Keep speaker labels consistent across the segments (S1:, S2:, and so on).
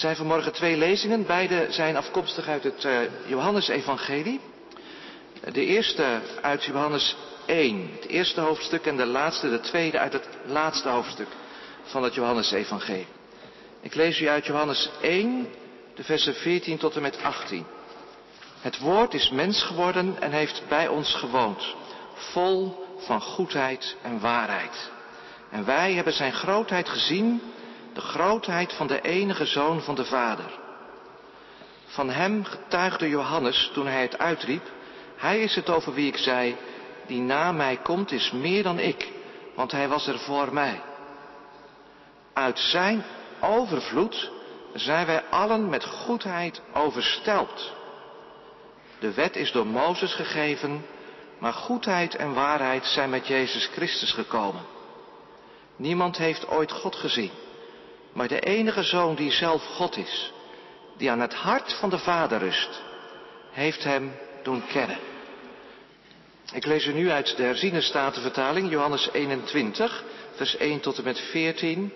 S1: Zijn vanmorgen twee lezingen. Beide zijn afkomstig uit het uh, Johannesevangelie. De eerste uit Johannes 1, het eerste hoofdstuk, en de laatste, de tweede, uit het laatste hoofdstuk van het Johannesevangelie. Ik lees u uit Johannes 1, de versen 14 tot en met 18. Het woord is mens geworden en heeft bij ons gewoond, vol van goedheid en waarheid. En wij hebben zijn grootheid gezien, de grootheid van de enige zoon van de Vader. Van hem getuigde Johannes toen hij het uitriep, hij is het over wie ik zei, die na mij komt is meer dan ik, want hij was er voor mij. Uit zijn overvloed zijn wij allen met goedheid overstelpt. De wet is door Mozes gegeven, maar goedheid en waarheid zijn met Jezus Christus gekomen. Niemand heeft ooit God gezien, maar de enige zoon die zelf God is, die aan het hart van de Vader rust, heeft hem doen kennen. Ik lees u nu uit de herziene statenvertaling, Johannes 21, vers 1 tot en met 14.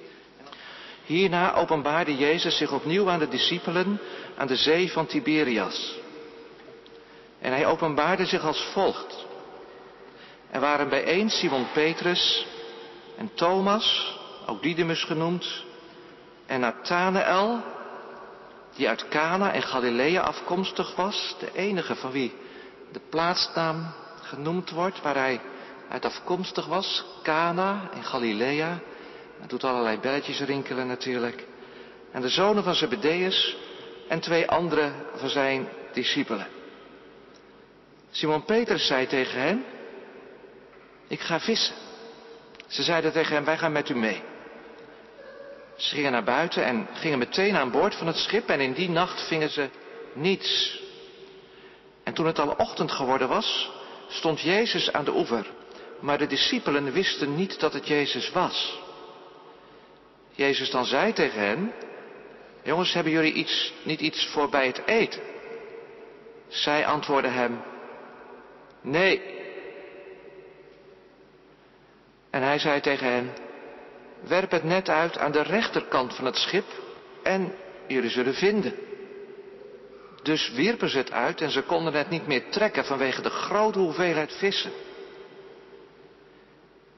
S1: Hierna openbaarde Jezus zich opnieuw aan de discipelen aan de zee van Tiberias. En hij openbaarde zich als volgt. Er waren bijeen Simon Petrus en Thomas, ook Didymus genoemd, en Nathanael, die uit Cana en Galilea afkomstig was, de enige van wie de plaatsnaam genoemd wordt, waar hij uit afkomstig was, Cana en Galilea. Hij doet allerlei belletjes rinkelen natuurlijk. En de zonen van Zebedeus en twee andere van zijn discipelen. Simon Petrus zei tegen hen, ik ga vissen. Ze zeiden tegen hem, wij gaan met u mee. Ze gingen naar buiten en gingen meteen aan boord van het schip en in die nacht vingen ze niets. En toen het al ochtend geworden was, stond Jezus aan de oever, maar de discipelen wisten niet dat het Jezus was. Jezus dan zei tegen hen, jongens, hebben jullie iets, niet iets voor bij het eten? Zij antwoordden hem, nee. En hij zei tegen hen, werp het net uit aan de rechterkant van het schip en jullie zullen vinden. Dus wierpen ze het uit en ze konden het niet meer trekken vanwege de grote hoeveelheid vissen.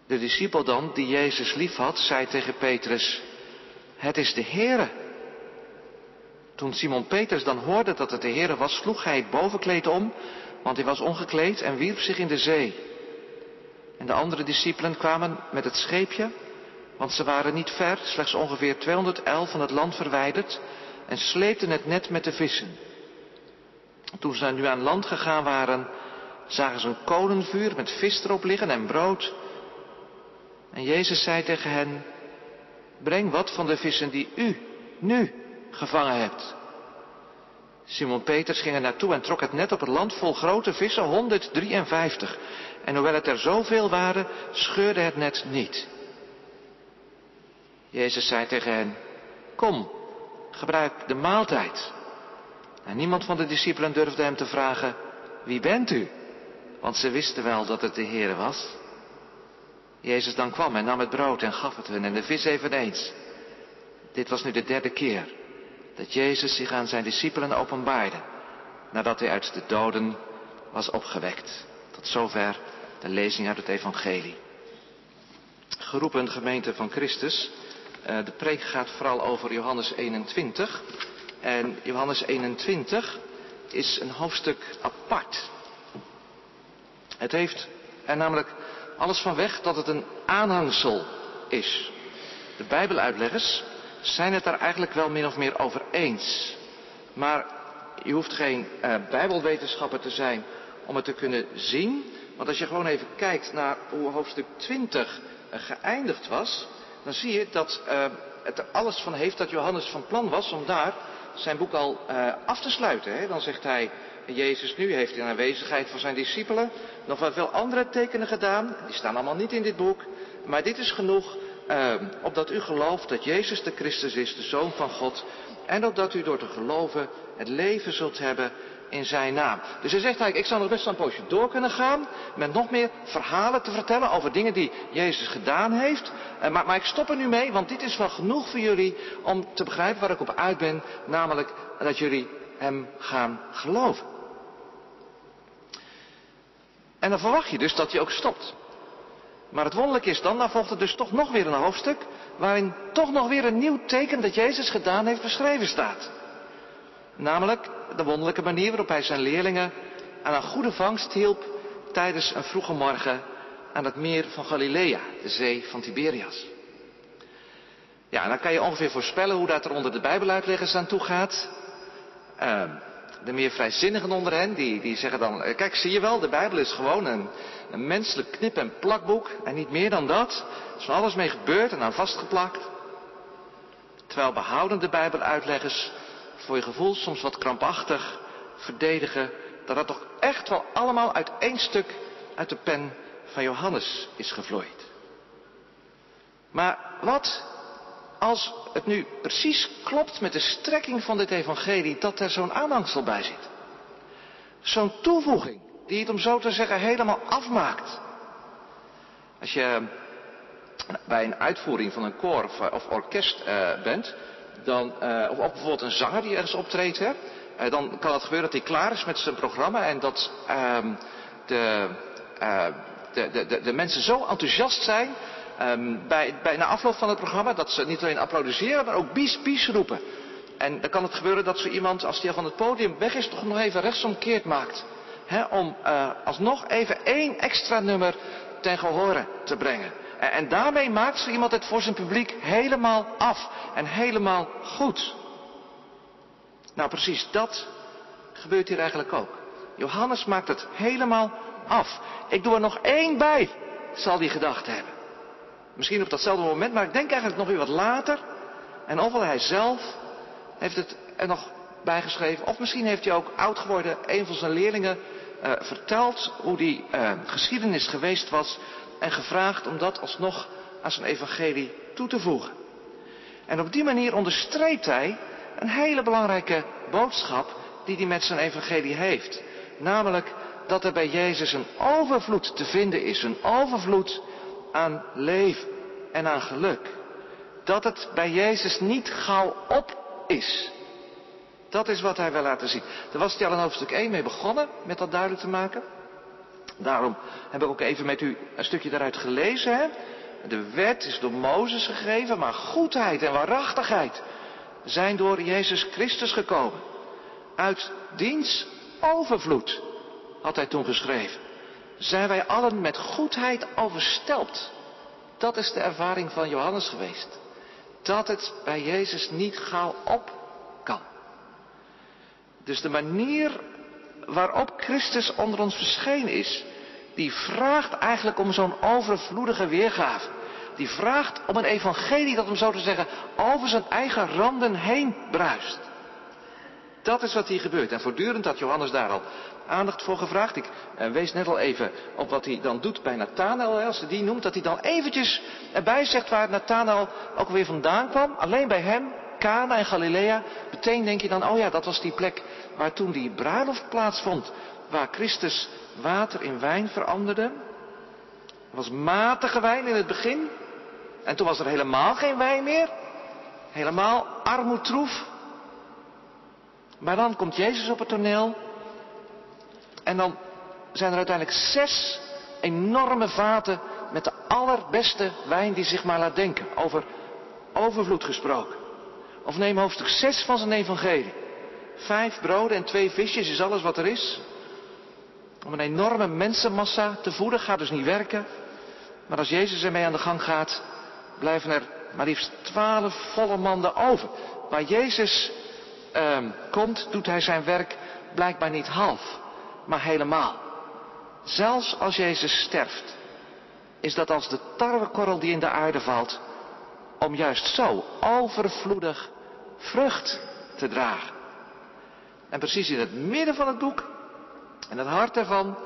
S1: De discipel dan, die Jezus lief had, zei tegen Petrus, het is de Heere. Toen Simon Petrus dan hoorde dat het de Heere was, sloeg hij het bovenkleed om, want hij was ongekleed en wierp zich in de zee. En de andere discipelen kwamen met het scheepje, want ze waren niet ver, slechts ongeveer 211 van het land verwijderd, en sleepten het net met de vissen. Toen ze nu aan land gegaan waren, zagen ze een kolenvuur met vis erop liggen en brood. En Jezus zei tegen hen, breng wat van de vissen die u nu gevangen hebt. Simon Peters ging er naartoe en trok het net op het land vol grote vissen, 153. En hoewel het er zoveel waren, scheurde het net niet. Jezus zei tegen hen, kom, gebruik de maaltijd. En niemand van de discipelen durfde hem te vragen, wie bent u? Want ze wisten wel dat het de Heere was. Jezus dan kwam en nam het brood en gaf het hun en de vis eveneens. Dit was nu de derde keer dat Jezus zich aan zijn discipelen openbaarde, nadat hij uit de doden was opgewekt. Tot zover de lezing uit het Evangelie. Geroepen gemeente van Christus, de preek gaat vooral over Johannes 21. En Johannes 21 is een hoofdstuk apart. Het heeft er namelijk alles van weg dat het een aanhangsel is. De Bijbeluitleggers zijn het daar eigenlijk wel min of meer over eens. Maar je hoeft geen uh, Bijbelwetenschapper te zijn om het te kunnen zien. Want als je gewoon even kijkt naar hoe hoofdstuk 20 uh, geëindigd was, dan zie je dat uh, het er alles van heeft dat Johannes van plan was om daar zijn boek al uh, af te sluiten. Hè? Dan zegt hij, Jezus nu heeft in aanwezigheid van zijn discipelen nog wel veel andere tekenen gedaan. Die staan allemaal niet in dit boek. Maar dit is genoeg uh, opdat u gelooft dat Jezus de Christus is, de Zoon van God. En opdat u door te geloven het leven zult hebben in zijn naam. Dus hij zegt eigenlijk, ik zou nog best wel een poosje door kunnen gaan met nog meer verhalen te vertellen over dingen die Jezus gedaan heeft. Eh, maar, maar ik stop er nu mee, want dit is wel genoeg voor jullie om te begrijpen waar ik op uit ben, namelijk dat jullie hem gaan geloven. En dan verwacht je dus dat hij ook stopt. Maar het wonderlijke is dan, dan volgt er dus toch nog weer een hoofdstuk, waarin toch nog weer een nieuw teken dat Jezus gedaan heeft beschreven staat. Namelijk de wonderlijke manier waarop hij zijn leerlingen aan een goede vangst hielp tijdens een vroege morgen aan het meer van Galilea, de zee van Tiberias. Ja, dan kan je ongeveer voorspellen hoe dat er onder de Bijbeluitleggers aan toe gaat. Uh, de meer vrijzinnigen onder hen, die, die zeggen dan, eh, kijk zie je wel, de Bijbel is gewoon een, een menselijk knip- en plakboek en niet meer dan dat. Er is van alles mee gebeurd en aan vastgeplakt. Terwijl behoudende Bijbeluitleggers voor je gevoel soms wat krampachtig verdedigen dat dat toch echt wel allemaal uit één stuk uit de pen van Johannes is gevloeid. Maar wat als het nu precies klopt met de strekking van dit evangelie dat er zo'n aanhangsel bij zit? Zo'n toevoeging die het om zo te zeggen helemaal afmaakt. Als je bij een uitvoering van een koor of, orkest uh, bent, dan, uh, of, bijvoorbeeld een zanger die ergens optreedt, hè, uh, dan kan het gebeuren dat hij klaar is met zijn programma en dat uh, de, de, de, de, mensen zo enthousiast zijn um, bij, bij, na afloop van het programma dat ze niet alleen applaudisseren, maar ook bies, bies roepen. En dan kan het gebeuren dat zo iemand, als die van het podium weg is, toch nog even rechtsomkeerd maakt. Hè, om alsnog even één extra nummer ten gehore te brengen. En daarmee maakt zo iemand het voor zijn publiek helemaal af en helemaal goed. Nou, precies dat gebeurt hier eigenlijk ook. Johannes maakt het helemaal af. Ik doe er nog één bij, zal hij gedacht hebben. Misschien op datzelfde moment, maar ik denk eigenlijk nog weer wat later. En ofwel hij zelf heeft het er nog bijgeschreven, of misschien heeft hij ook oud geworden, een van zijn leerlingen, uh, verteld hoe die uh, geschiedenis geweest was en gevraagd om dat alsnog aan zijn evangelie toe te voegen. En op die manier onderstreept hij een hele belangrijke boodschap die hij met zijn evangelie heeft. Namelijk dat er bij Jezus een overvloed te vinden is, een overvloed aan leven en aan geluk. Dat het bij Jezus niet gauw op is. Dat is wat hij wil laten zien. Daar was hij al in hoofdstuk 1 mee begonnen, met dat duidelijk te maken. Daarom heb ik ook even met u een stukje daaruit gelezen. Hè? De wet is door Mozes gegeven, maar goedheid en waarachtigheid zijn door Jezus Christus gekomen. Uit diens overvloed, had hij toen geschreven, zijn wij allen met goedheid overstelpt. Dat is de ervaring van Johannes geweest. Dat het bij Jezus niet gauw op kan. Dus de manier waarop Christus onder ons verschenen is, die vraagt eigenlijk om zo'n overvloedige weergave. Die vraagt om een evangelie dat om zo te zeggen over zijn eigen randen heen bruist. Dat is wat hier gebeurt. En voortdurend had Johannes daar al aandacht voor gevraagd. Ik eh, wees net al even op wat hij dan doet bij Nathanael. Als hij die noemt, dat hij dan eventjes erbij zegt waar Nathanael ook weer vandaan kwam. Alleen bij hem, Cana en Galilea. Meteen denk je dan, oh ja, dat was die plek waar toen die bruiloft plaatsvond. Waar Christus water in wijn veranderde. Er was matige wijn in het begin. En toen was er helemaal geen wijn meer. Helemaal armoedtroef. Maar dan komt Jezus op het toneel. En dan zijn er uiteindelijk zes enorme vaten met de allerbeste wijn die zich maar laat denken. Over overvloed gesproken. Of neem hoofdstuk 6 van zijn evangelie. Vijf broden en twee visjes is alles wat er is. Om een enorme mensenmassa te voeden gaat dus niet werken. Maar als Jezus ermee aan de gang gaat, blijven er maar liefst twaalf volle manden over. Waar Jezus uh, komt, doet hij zijn werk blijkbaar niet half, maar helemaal. Zelfs als Jezus sterft, is dat als de tarwekorrel die in de aarde valt, om juist zo overvloedig vrucht te dragen. En precies in het midden van het boek, en het hart ervan,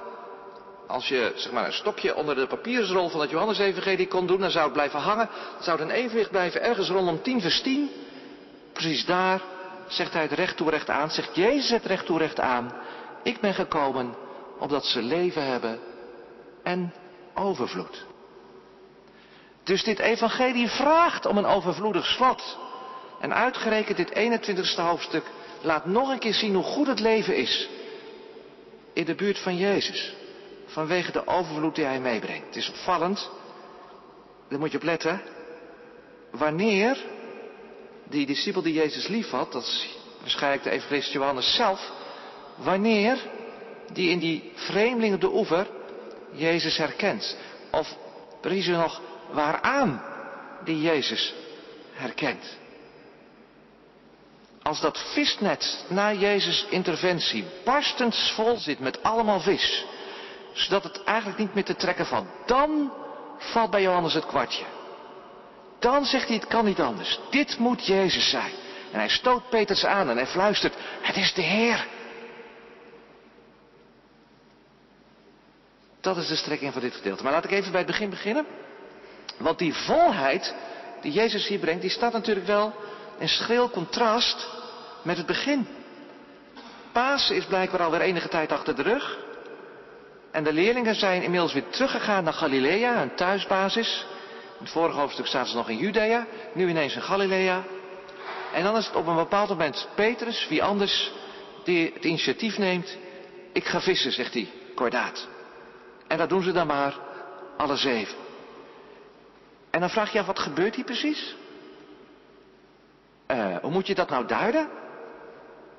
S1: als je zeg maar, een stokje onder de papiersrol van het Johannes-evangelie kon doen, dan zou het blijven hangen. Dan zou het een evenwicht blijven ergens rondom tien vers tien. Precies daar zegt hij het recht toe recht aan, zegt Jezus het recht toe recht aan. Ik ben gekomen opdat ze leven hebben en overvloed. Dus dit evangelie vraagt om een overvloedig slot. En uitgerekend dit 21ste hoofdstuk laat nog een keer zien hoe goed het leven is. In de buurt van Jezus. Vanwege de overvloed die hij meebrengt. Het is opvallend. Daar moet je op letten. Wanneer die discipel die Jezus lief had, dat is waarschijnlijk de evangelist Johannes zelf, wanneer die in die vreemdeling op de oever Jezus herkent. Of precies nog waaraan die Jezus herkent. Als dat visnet na Jezus' interventie barstend vol zit met allemaal vis, zodat het eigenlijk niet meer te trekken valt, dan valt bij Johannes het kwartje. Dan zegt hij, het kan niet anders. Dit moet Jezus zijn. En hij stoot Peters aan en hij fluistert, het is de Heer. Dat is de strekking van dit gedeelte. Maar laat ik even bij het begin beginnen. Want die volheid die Jezus hier brengt, die staat natuurlijk wel in schril contrast met het begin. Pasen is blijkbaar alweer enige tijd achter de rug. En de leerlingen zijn inmiddels weer teruggegaan naar Galilea, hun thuisbasis. In het vorige hoofdstuk zaten ze nog in Judea, nu ineens in Galilea. En dan is het op een bepaald moment Petrus, wie anders, die het initiatief neemt. Ik ga vissen, zegt hij, kordaat. En dat doen ze dan maar, alle zeven. En dan vraag je af, wat gebeurt hier precies? Uh, hoe moet je dat nou duiden?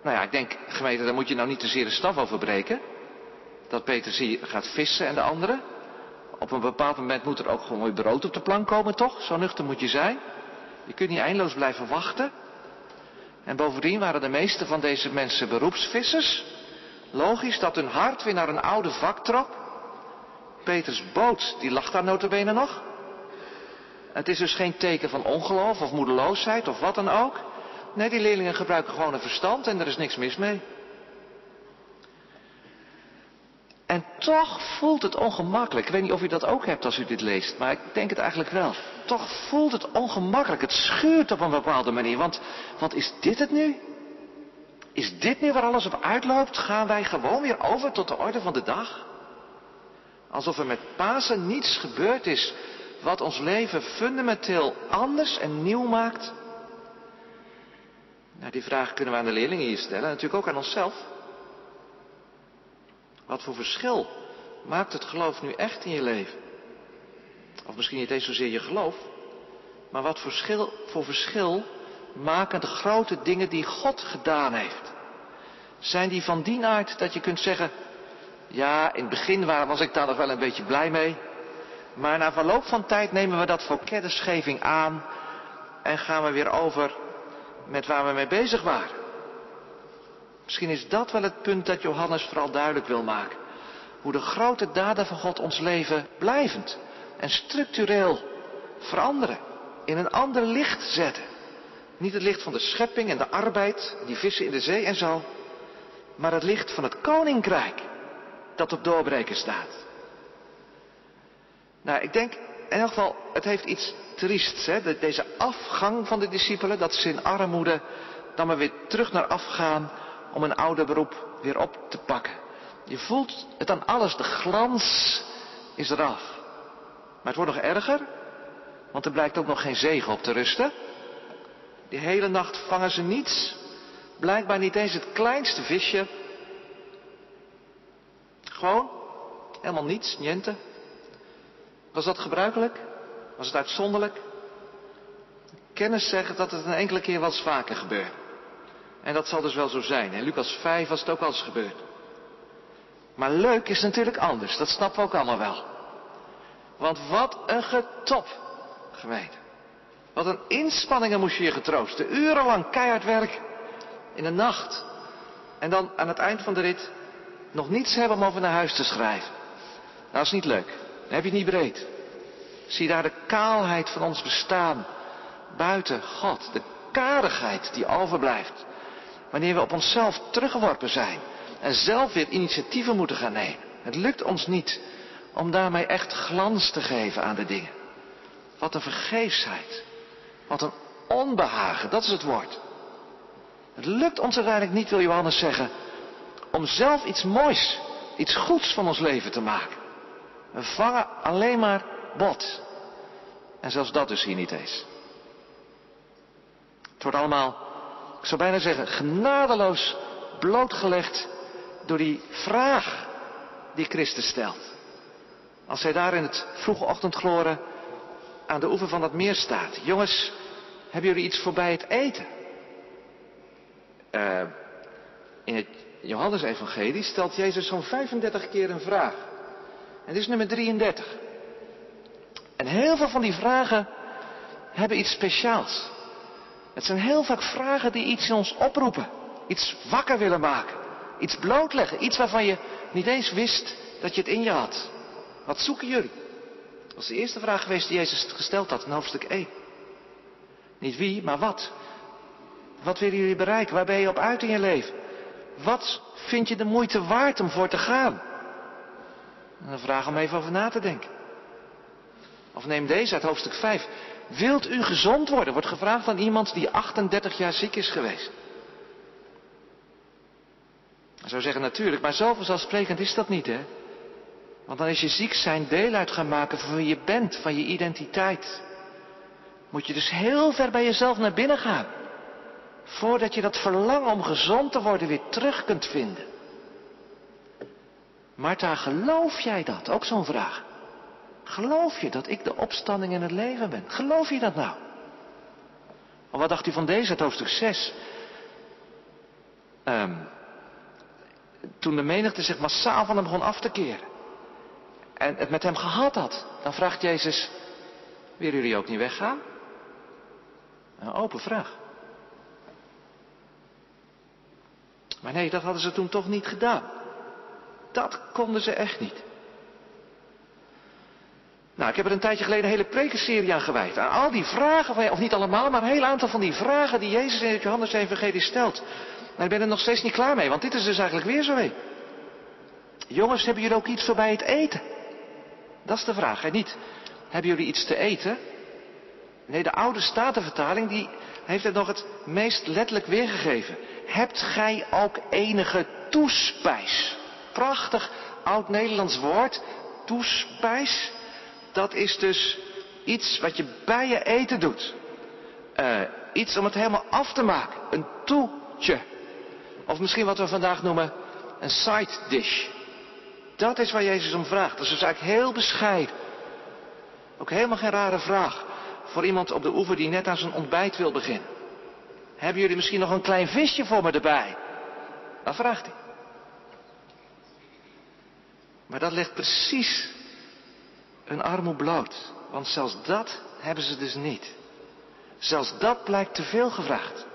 S1: Nou ja, ik denk, gemeente, daar moet je nou niet te zeer de staf over breken. Dat Peter hier gaat vissen en de anderen. Op een bepaald moment moet er ook gewoon weer brood op de plank komen, toch? Zo nuchter moet je zijn. Je kunt niet eindeloos blijven wachten. En bovendien waren de meeste van deze mensen beroepsvissers. Logisch dat hun hart weer naar een oude vak trok. Peters boot, die lag daar notabene nog. Het is dus geen teken van ongeloof of moedeloosheid of wat dan ook. Nee, die leerlingen gebruiken gewoon een verstand en er is niks mis mee. En toch voelt het ongemakkelijk. Ik weet niet of u dat ook hebt als u dit leest, maar ik denk het eigenlijk wel. Toch voelt het ongemakkelijk. Het schuurt op een bepaalde manier. Want, want is dit het nu? Is dit nu waar alles op uitloopt? Gaan wij gewoon weer over tot de orde van de dag? Alsof er met Pasen niets gebeurd is wat ons leven fundamenteel anders en nieuw maakt? Nou, die vraag kunnen we aan de leerlingen hier stellen, en natuurlijk ook aan onszelf. Wat voor verschil maakt het geloof nu echt in je leven? Of misschien niet eens zozeer je geloof, maar wat verschil, voor verschil maken de grote dingen die God gedaan heeft? Zijn die van die aard dat je kunt zeggen, ja, in het begin was ik daar nog wel een beetje blij mee, maar na verloop van tijd nemen we dat voor kennisgeving aan en gaan we weer over met waar we mee bezig waren. Misschien is dat wel het punt dat Johannes vooral duidelijk wil maken. Hoe de grote daden van God ons leven blijvend en structureel veranderen. In een ander licht zetten. Niet het licht van de schepping en de arbeid, die vissen in de zee en zo. Maar het licht van het koninkrijk dat op doorbreken staat. Nou, ik denk in elk geval, het heeft iets triests, hè? deze afgang van de discipelen, dat ze in armoede dan maar weer terug naar afgaan om een oude beroep weer op te pakken. Je voelt het aan alles, de glans is eraf. Maar het wordt nog erger, want er blijkt ook nog geen zegen op te rusten. Die hele nacht vangen ze niets, blijkbaar niet eens het kleinste visje. Gewoon, helemaal niets, niente. Was dat gebruikelijk? Was het uitzonderlijk? Kennis zeggen dat het een enkele keer wel eens vaker gebeurt. En dat zal dus wel zo zijn. In Lucas 5 was het ook al eens gebeurd. Maar leuk is natuurlijk anders. Dat snappen we ook allemaal wel. Want wat een getop, gemeente. Wat een inspanningen moest je je getroosten. Urenlang keihard werk in de nacht. En dan aan het eind van de rit nog niets hebben om over naar huis te schrijven. Nou, dat is niet leuk. Dan heb je het niet breed. Zie daar de kaalheid van ons bestaan. Buiten God. De karigheid die overblijft. Wanneer we op onszelf teruggeworpen zijn. En zelf weer initiatieven moeten gaan nemen. Het lukt ons niet om daarmee echt glans te geven aan de dingen. Wat een vergeefsheid. Wat een onbehagen, dat is het woord. Het lukt ons uiteindelijk niet, wil Johannes zeggen, om zelf iets moois, iets goeds van ons leven te maken. We vangen alleen maar bot. En zelfs dat dus hier niet eens. Het wordt allemaal, ik zou bijna zeggen, genadeloos blootgelegd door die vraag die Christus stelt. Als hij daar in het vroege ochtendgloren aan de oever van dat meer staat. Jongens, hebben jullie iets voorbij het eten? Uh, in het Johannes-evangelie stelt Jezus zo'n 35 keer een vraag. En dit is nummer 33. En heel veel van die vragen hebben iets speciaals. Het zijn heel vaak vragen die iets in ons oproepen. Iets wakker willen maken. Iets blootleggen. Iets waarvan je niet eens wist dat je het in je had. Wat zoeken jullie? Dat was de eerste vraag geweest die Jezus gesteld had in hoofdstuk 1. Niet wie, maar wat. Wat willen jullie bereiken? Waar ben je op uit in je leven? Wat vind je de moeite waard om voor te gaan? En een vraag om even over na te denken. Of neem deze uit hoofdstuk 5. Wilt u gezond worden? Wordt gevraagd aan iemand die 38 jaar ziek is geweest. Ik zou zeggen natuurlijk, maar zo vanzelfsprekend is dat niet, hè? Want dan is je ziek zijn deel uit gaan maken van wie je bent, van je identiteit. Moet je dus heel ver bij jezelf naar binnen gaan. Voordat je dat verlangen om gezond te worden weer terug kunt vinden. Martha, geloof jij dat? Ook zo'n vraag. Geloof je dat ik de opstanding in het leven ben? Geloof je dat nou? Of wat dacht u van deze, het hoofdstuk 6? Um, ehm, toen de menigte zich massaal van hem begon af te keren. En het met hem gehad had. Dan vraagt Jezus, willen jullie ook niet weggaan? Een open vraag. Maar nee, dat hadden ze toen toch niet gedaan. Dat konden ze echt niet. Nou, ik heb er een tijdje geleden een hele prekenserie aan gewijd. Aan al die vragen, of niet allemaal, maar een heel aantal van die vragen die Jezus in het Johannes Evangelie stelt. Maar ik ben er nog steeds niet klaar mee, want dit is dus eigenlijk weer zo. Jongens, hebben jullie ook iets voorbij het eten? Dat is de vraag. En niet, hebben jullie iets te eten? Nee, de oude statenvertaling die heeft het nog het meest letterlijk weergegeven. Hebt gij ook enige toespijs? Prachtig oud-Nederlands woord. Toespijs. Dat is dus iets wat je bij je eten doet. Uh, iets om het helemaal af te maken. Een toetje. Of misschien wat we vandaag noemen een side dish. Dat is waar Jezus om vraagt. Dat is dus eigenlijk heel bescheiden. Ook helemaal geen rare vraag voor iemand op de oever die net aan zijn ontbijt wil beginnen. Hebben jullie misschien nog een klein visje voor me erbij? Dan vraagt hij. Maar dat legt precies een armoe bloot. Want zelfs dat hebben ze dus niet. Zelfs dat blijkt te veel gevraagd.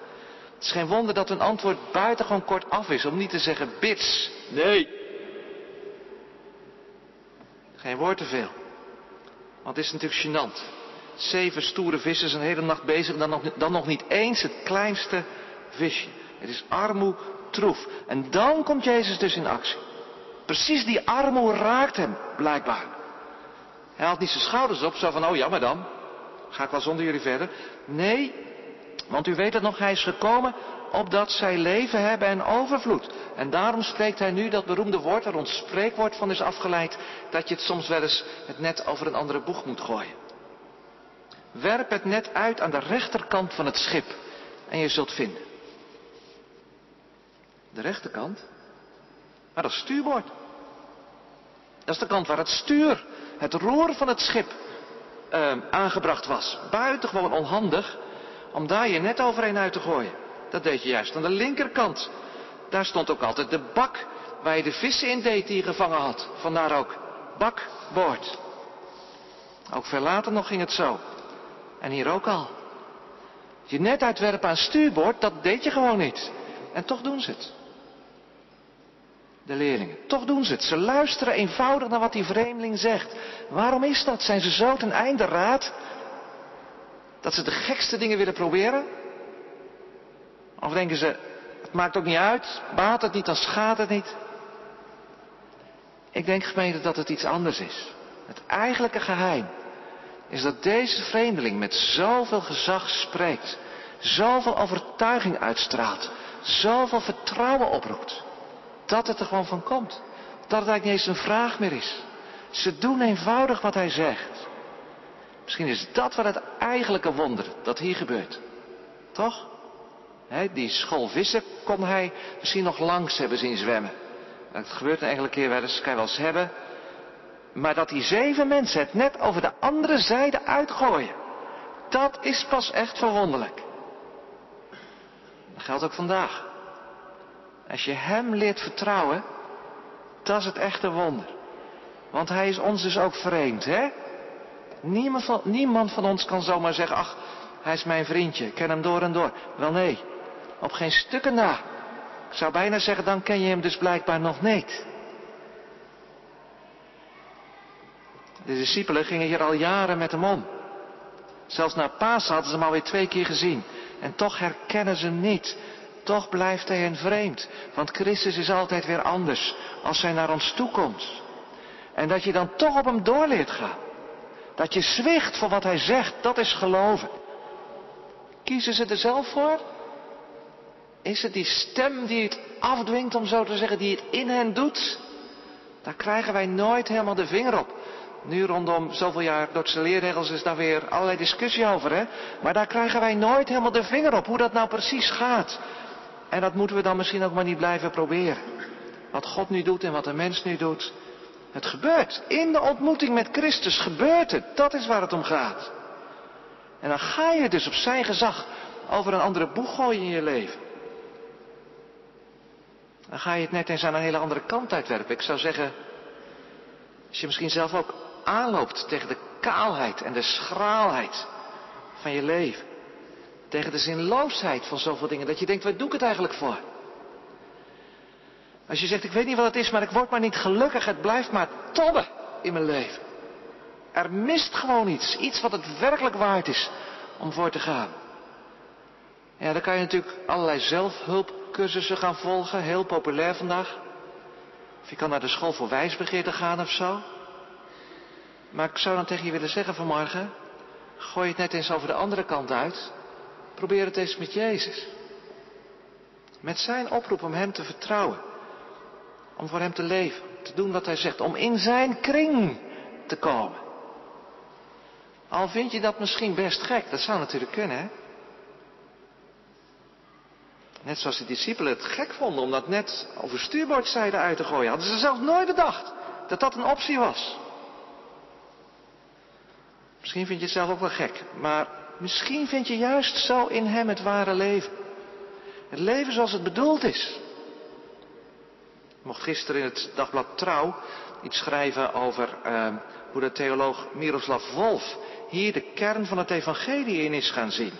S1: Het is geen wonder dat hun antwoord buitengewoon kort af is, om niet te zeggen bits. Nee. Geen woord te veel. Want het is natuurlijk gênant. Zeven stoere vissers een hele nacht bezig, dan nog, dan nog niet eens het kleinste visje. Het is armoe troef. En dan komt Jezus dus in actie. Precies die armoe raakt hem, blijkbaar. Hij haalt niet zijn schouders op, zo van, oh ja, maar dan ga ik wel zonder jullie verder. Nee, want u weet het nog, hij is gekomen opdat zij leven hebben en overvloed. En daarom spreekt hij nu dat beroemde woord, waar ons spreekwoord van is afgeleid, dat je het soms wel eens het net over een andere boeg moet gooien. Werp het net uit aan de rechterkant van het schip en je zult vinden. De rechterkant? Maar dat is stuurboord. Dat is de kant waar het stuur, het roer van het schip uh, aangebracht was. Buitengewoon onhandig om daar je net overheen uit te gooien. Dat deed je juist aan de linkerkant. Daar stond ook altijd de bak waar je de vissen in deed die je gevangen had. Vandaar ook bakboord. Ook veel later nog ging het zo. En hier ook al. Je net uitwerpen aan stuurboord, dat deed je gewoon niet. En toch doen ze het. De leerlingen. Toch doen ze het. Ze luisteren eenvoudig naar wat die vreemdeling zegt. Waarom is dat? Zijn ze zo ten einde raad? Dat ze de gekste dingen willen proberen? Of denken ze, het maakt ook niet uit, baat het niet, dan schaadt het niet? Ik denk gemeente dat het iets anders is. Het eigenlijke geheim is dat deze vreemdeling met zoveel gezag spreekt, zoveel overtuiging uitstraalt, zoveel vertrouwen oproept. Dat het er gewoon van komt. Dat het eigenlijk niet eens een vraag meer is. Ze doen eenvoudig wat hij zegt. Misschien is dat wel het eigenlijke wonder dat hier gebeurt. Toch? die school vissen kon hij misschien nog langs hebben zien zwemmen. Dat gebeurt een enkele keer wel eens, kan wel eens hebben. Maar dat die zeven mensen het net over de andere zijde uitgooien. Dat is pas echt verwonderlijk. Dat geldt ook vandaag. Als je Hem leert vertrouwen, dat is het echte wonder. Want Hij is ons dus ook vreemd, hè? Niemand van, niemand van ons kan zomaar zeggen, ach, Hij is mijn vriendje, ik ken Hem door en door. Wel nee, op geen stukken na. Ik zou bijna zeggen, dan ken je Hem dus blijkbaar nog niet. De discipelen gingen hier al jaren met hem om. Zelfs na Pasen hadden ze hem alweer twee keer gezien. En toch herkennen ze hem niet. Toch blijft hij hen vreemd. Want Christus is altijd weer anders als hij naar ons toe komt. En dat je dan toch op hem doorleert gaan. Dat je zwicht voor wat hij zegt, dat is geloven. Kiezen ze er zelf voor? Is het die stem die het afdwingt, om zo te zeggen, die het in hen doet? Daar krijgen wij nooit helemaal de vinger op. Nu rondom zoveel jaar Dordtse leerregels is daar weer allerlei discussie over, hè? Maar daar krijgen wij nooit helemaal de vinger op hoe dat nou precies gaat. En dat moeten we dan misschien ook maar niet blijven proberen. Wat God nu doet en wat de mens nu doet. Het gebeurt. In de ontmoeting met Christus gebeurt het. Dat is waar het om gaat. En dan ga je dus op zijn gezag over een andere boeg gooien in je leven. Dan ga je het net eens aan een hele andere kant uitwerpen. Ik zou zeggen, als je misschien zelf ook aanloopt tegen de kaalheid en de schraalheid van je leven. Tegen de zinloosheid van zoveel dingen. Dat je denkt, waar doe ik het eigenlijk voor? Als je zegt, ik weet niet wat het is, maar ik word maar niet gelukkig. Het blijft maar tobben in mijn leven. Er mist gewoon iets. Iets wat het werkelijk waard is om voor te gaan. Ja, dan kan je natuurlijk allerlei zelfhulpcursussen gaan volgen. Heel populair vandaag. Of je kan naar de school voor wijsbegeerte gaan of zo. Maar ik zou dan tegen je willen zeggen vanmorgen, gooi het net eens over de andere kant uit. Probeer het eens met Jezus. Met zijn oproep om Hem te vertrouwen. Om voor Hem te leven. Te doen wat Hij zegt. Om in Zijn kring te komen. Al vind je dat misschien best gek. Dat zou natuurlijk kunnen, hè? Net zoals de discipelen het gek vonden om dat net over stuurboordzijde uit te gooien. Hadden ze zelfs nooit bedacht dat dat een optie was. Misschien vind je het zelf ook wel gek, maar misschien vind je juist zo in Hem het ware leven. Het leven zoals het bedoeld is. Ik mocht gisteren in het dagblad Trouw iets schrijven over uh, hoe de theoloog Miroslav Wolf hier de kern van het evangelie in is gaan zien.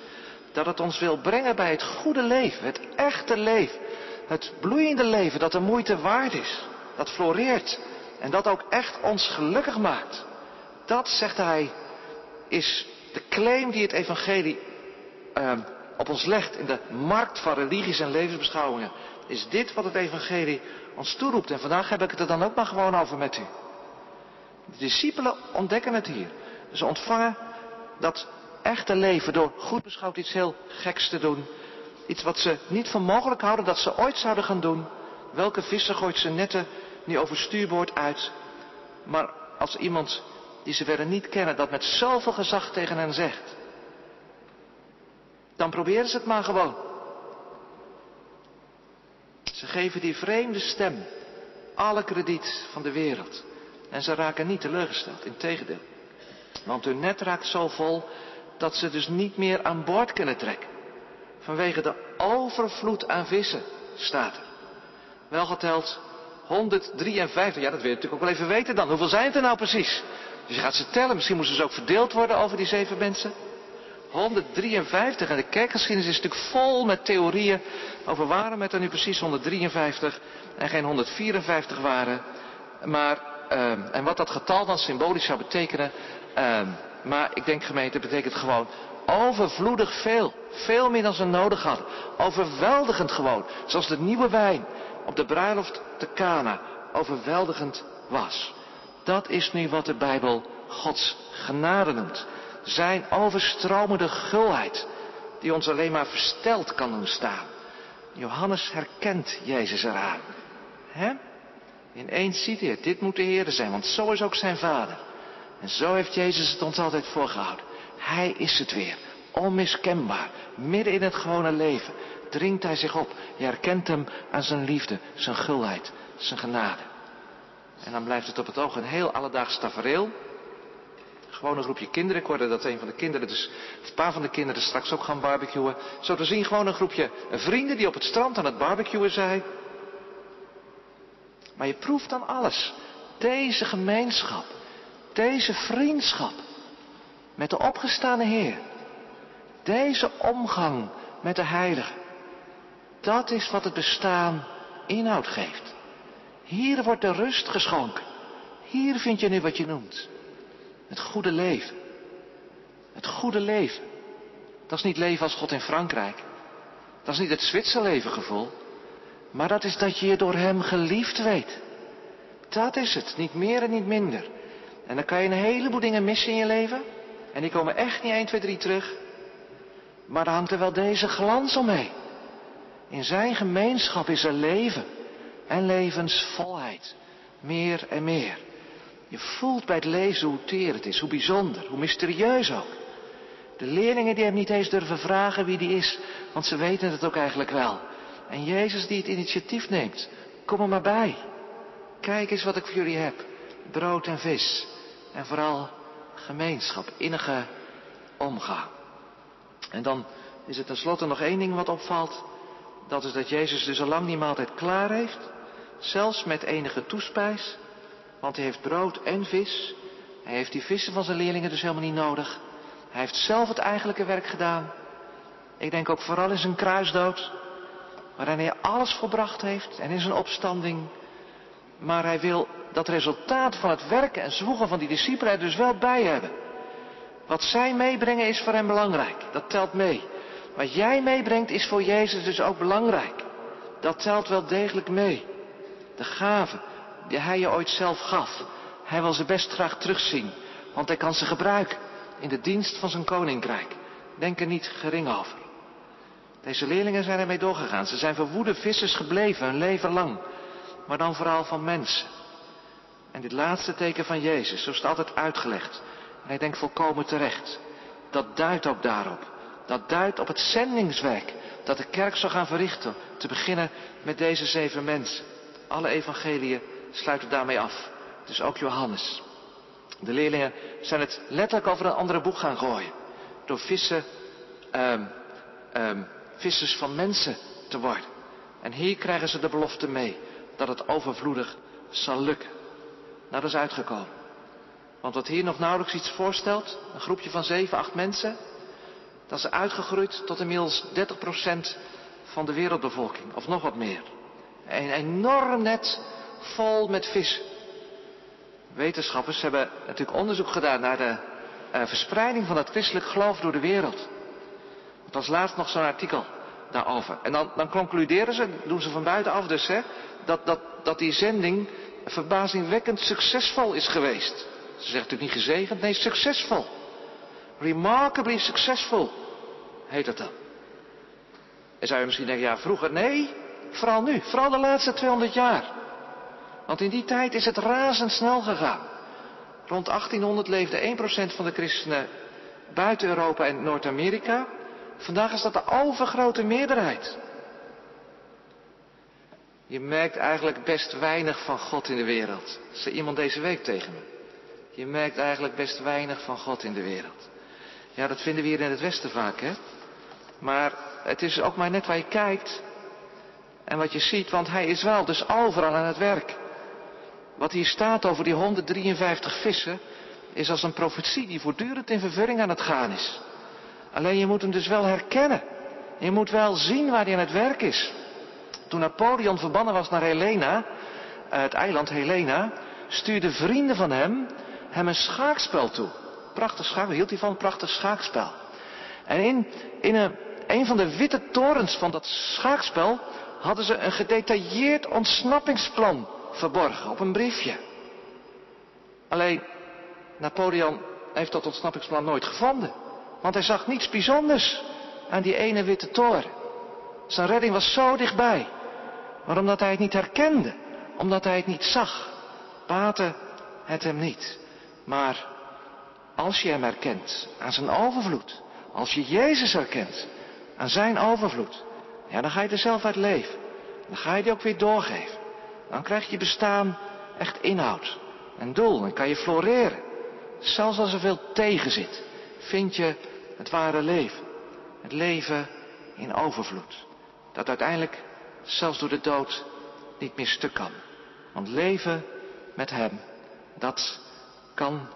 S1: Dat het ons wil brengen bij het goede leven, het echte leven. Het bloeiende leven dat de moeite waard is. Dat floreert en dat ook echt ons gelukkig maakt. Dat, zegt hij, is de claim die het evangelie uh, op ons legt in de markt van religies en levensbeschouwingen. Is dit wat het evangelie ons toeroept. En vandaag heb ik het er dan ook maar gewoon over met u. De discipelen ontdekken het hier. Ze ontvangen dat echte leven door goed beschouwd iets heel geks te doen. Iets wat ze niet voor mogelijk houden dat ze ooit zouden gaan doen. Welke visser gooit ze netten niet over stuurboord uit? Maar als iemand die ze verder niet kennen, dat met zoveel gezag tegen hen zegt. Dan proberen ze het maar gewoon. Ze geven die vreemde stem alle krediet van de wereld. En ze raken niet teleurgesteld, integendeel. Want hun net raakt zo vol dat ze dus niet meer aan boord kunnen trekken. Vanwege de overvloed aan vissen, staat er. Wel geteld 153, ja dat wil je natuurlijk ook wel even weten dan. Hoeveel zijn het er nou precies? Dus je gaat ze tellen. Misschien moesten ze ook verdeeld worden over die zeven mensen. 153. En de kerkgeschiedenis is natuurlijk vol met theorieën over waarom het er nu precies 153 en geen 154 waren. Maar, uh, en wat dat getal dan symbolisch zou betekenen. Uh, maar ik denk gemeente, betekent gewoon overvloedig veel. Veel meer dan ze nodig hadden. Overweldigend gewoon. Zoals de nieuwe wijn op de bruiloft te Cana overweldigend was. Dat is nu wat de Bijbel Gods genade noemt. Zijn overstromende gulheid, die ons alleen maar versteld kan doen staan. Johannes herkent Jezus eraan. Hè? Ineens ziet hij. Dit moet de Heer zijn, want zo is ook zijn vader. En zo heeft Jezus het ons altijd voorgehouden. Hij is het weer. Onmiskenbaar. Midden in het gewone leven dringt hij zich op. Je herkent hem aan zijn liefde, zijn gulheid, zijn genade. En dan blijft het op het oog een heel alledaags tafereel. Gewoon een groepje kinderen. Ik hoorde dat een van de kinderen, dus een paar van de kinderen straks ook gaan barbecuen. Zo te zien gewoon een groepje vrienden die op het strand aan het barbecuen zijn. Maar je proeft dan alles. Deze gemeenschap, deze vriendschap met de opgestane Heer. Deze omgang met de Heilige. Dat is wat het bestaan inhoud geeft. Hier wordt de rust geschonken. Hier vind je nu wat je noemt. Het goede leven. Het goede leven. Dat is niet leven als God in Frankrijk. Dat is niet het Zwitserleven gevoel. Maar dat is dat je je door Hem geliefd weet. Dat is het, niet meer en niet minder. En dan kan je een heleboel dingen missen in je leven. En die komen echt niet 1, 2, 3 terug. Maar dan hangt er wel deze glans omheen. In zijn gemeenschap is er leven en levensvolheid. Meer en meer. Je voelt bij het lezen hoe teer het is, hoe bijzonder, hoe mysterieus ook. De leerlingen die hem niet eens durven vragen wie die is, want ze weten het ook eigenlijk wel. En Jezus die het initiatief neemt, kom er maar bij. Kijk eens wat ik voor jullie heb. Brood en vis. En vooral gemeenschap, innige omgang. En dan is er tenslotte nog één ding wat opvalt. Dat is dat Jezus dus al lang die maaltijd klaar heeft. Zelfs met enige toespijs. Want hij heeft brood en vis. Hij heeft die vissen van zijn leerlingen dus helemaal niet nodig. Hij heeft zelf het eigenlijke werk gedaan. Ik denk ook vooral in zijn kruisdood. Waarin hij alles volbracht heeft. En in zijn opstanding. Maar hij wil dat resultaat van het werken en zwoegen van die discipelen er dus wel bij hebben. Wat zij meebrengen is voor hem belangrijk. Dat telt mee. Wat jij meebrengt is voor Jezus dus ook belangrijk. Dat telt wel degelijk mee. De gave die hij je ooit zelf gaf. Hij wil ze best graag terugzien. Want hij kan ze gebruiken in de dienst van zijn koninkrijk. Denk er niet gering over. Deze leerlingen zijn ermee doorgegaan. Ze zijn verwoede vissers gebleven hun leven lang. Maar dan vooral van mensen. En dit laatste teken van Jezus, zo is het altijd uitgelegd. En ik denk volkomen terecht. Dat duidt ook daarop. Dat duidt op het zendingswerk dat de kerk zou gaan verrichten. Te beginnen met deze zeven mensen. Alle evangeliën sluiten daarmee af. Dus ook Johannes. De leerlingen zijn het letterlijk over een andere boek gaan gooien. Door vissen, um, vissers van mensen te worden. En hier krijgen ze de belofte mee dat het overvloedig zal lukken. Nou, dat is uitgekomen. Want wat hier nog nauwelijks iets voorstelt, een groepje van zeven, acht mensen, dat is uitgegroeid tot inmiddels 30% van de wereldbevolking, of nog wat meer. Een enorm net vol met vis. Wetenschappers hebben natuurlijk onderzoek gedaan naar de uh, verspreiding van het christelijk geloof door de wereld. Het was laatst nog zo'n artikel daarover. En dan, dan concluderen ze, doen ze van buitenaf dus, hè, dat, dat, dat die zending verbazingwekkend succesvol is geweest. Ze zegt natuurlijk niet gezegend, nee, succesvol. Remarkably successful heet het dan. En zou je misschien denken, ja, vroeger, nee, vooral nu, vooral de laatste 200 jaar. Want in die tijd is het razendsnel gegaan. Rond 1800 leefde 1% van de christenen buiten Europa en Noord-Amerika. Vandaag is dat de overgrote meerderheid. Je merkt eigenlijk best weinig van God in de wereld. Zei iemand deze week tegen me. Je merkt eigenlijk best weinig van God in de wereld. Ja, dat vinden we hier in het Westen vaak, hè. Maar het is ook maar net waar je kijkt en wat je ziet, want hij is wel dus overal aan het werk. Wat hier staat over die 153 vissen, is als een profetie die voortdurend in vervulling aan het gaan is. Alleen je moet hem dus wel herkennen. Je moet wel zien waar hij aan het werk is. Toen Napoleon verbannen was naar Helena, eh, het eiland Helena, stuurden vrienden van hem hem een schaakspel toe. Prachtig schaakspel, hield hij van prachtig schaakspel. En in, in een, een van de witte torens van dat schaakspel hadden ze een gedetailleerd ontsnappingsplan verborgen op een briefje. Alleen, Napoleon heeft dat ontsnappingsplan nooit gevonden. Want hij zag niets bijzonders aan die ene witte toren. Zijn redding was zo dichtbij. Maar omdat hij het niet herkende, omdat hij het niet zag, baatte het hem niet. Maar als je hem herkent aan zijn overvloed, als je Jezus herkent aan zijn overvloed, ja, dan ga je er zelf uit leven. Dan ga je die ook weer doorgeven. Dan krijgt je bestaan echt inhoud en doel en kan je floreren. Zelfs als er veel tegen zit, vind je het ware leven. Het leven in overvloed. Dat uiteindelijk zelfs door de dood niet meer stuk kan. Want leven met Hem, dat kan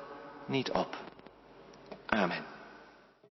S1: niet op. Amen.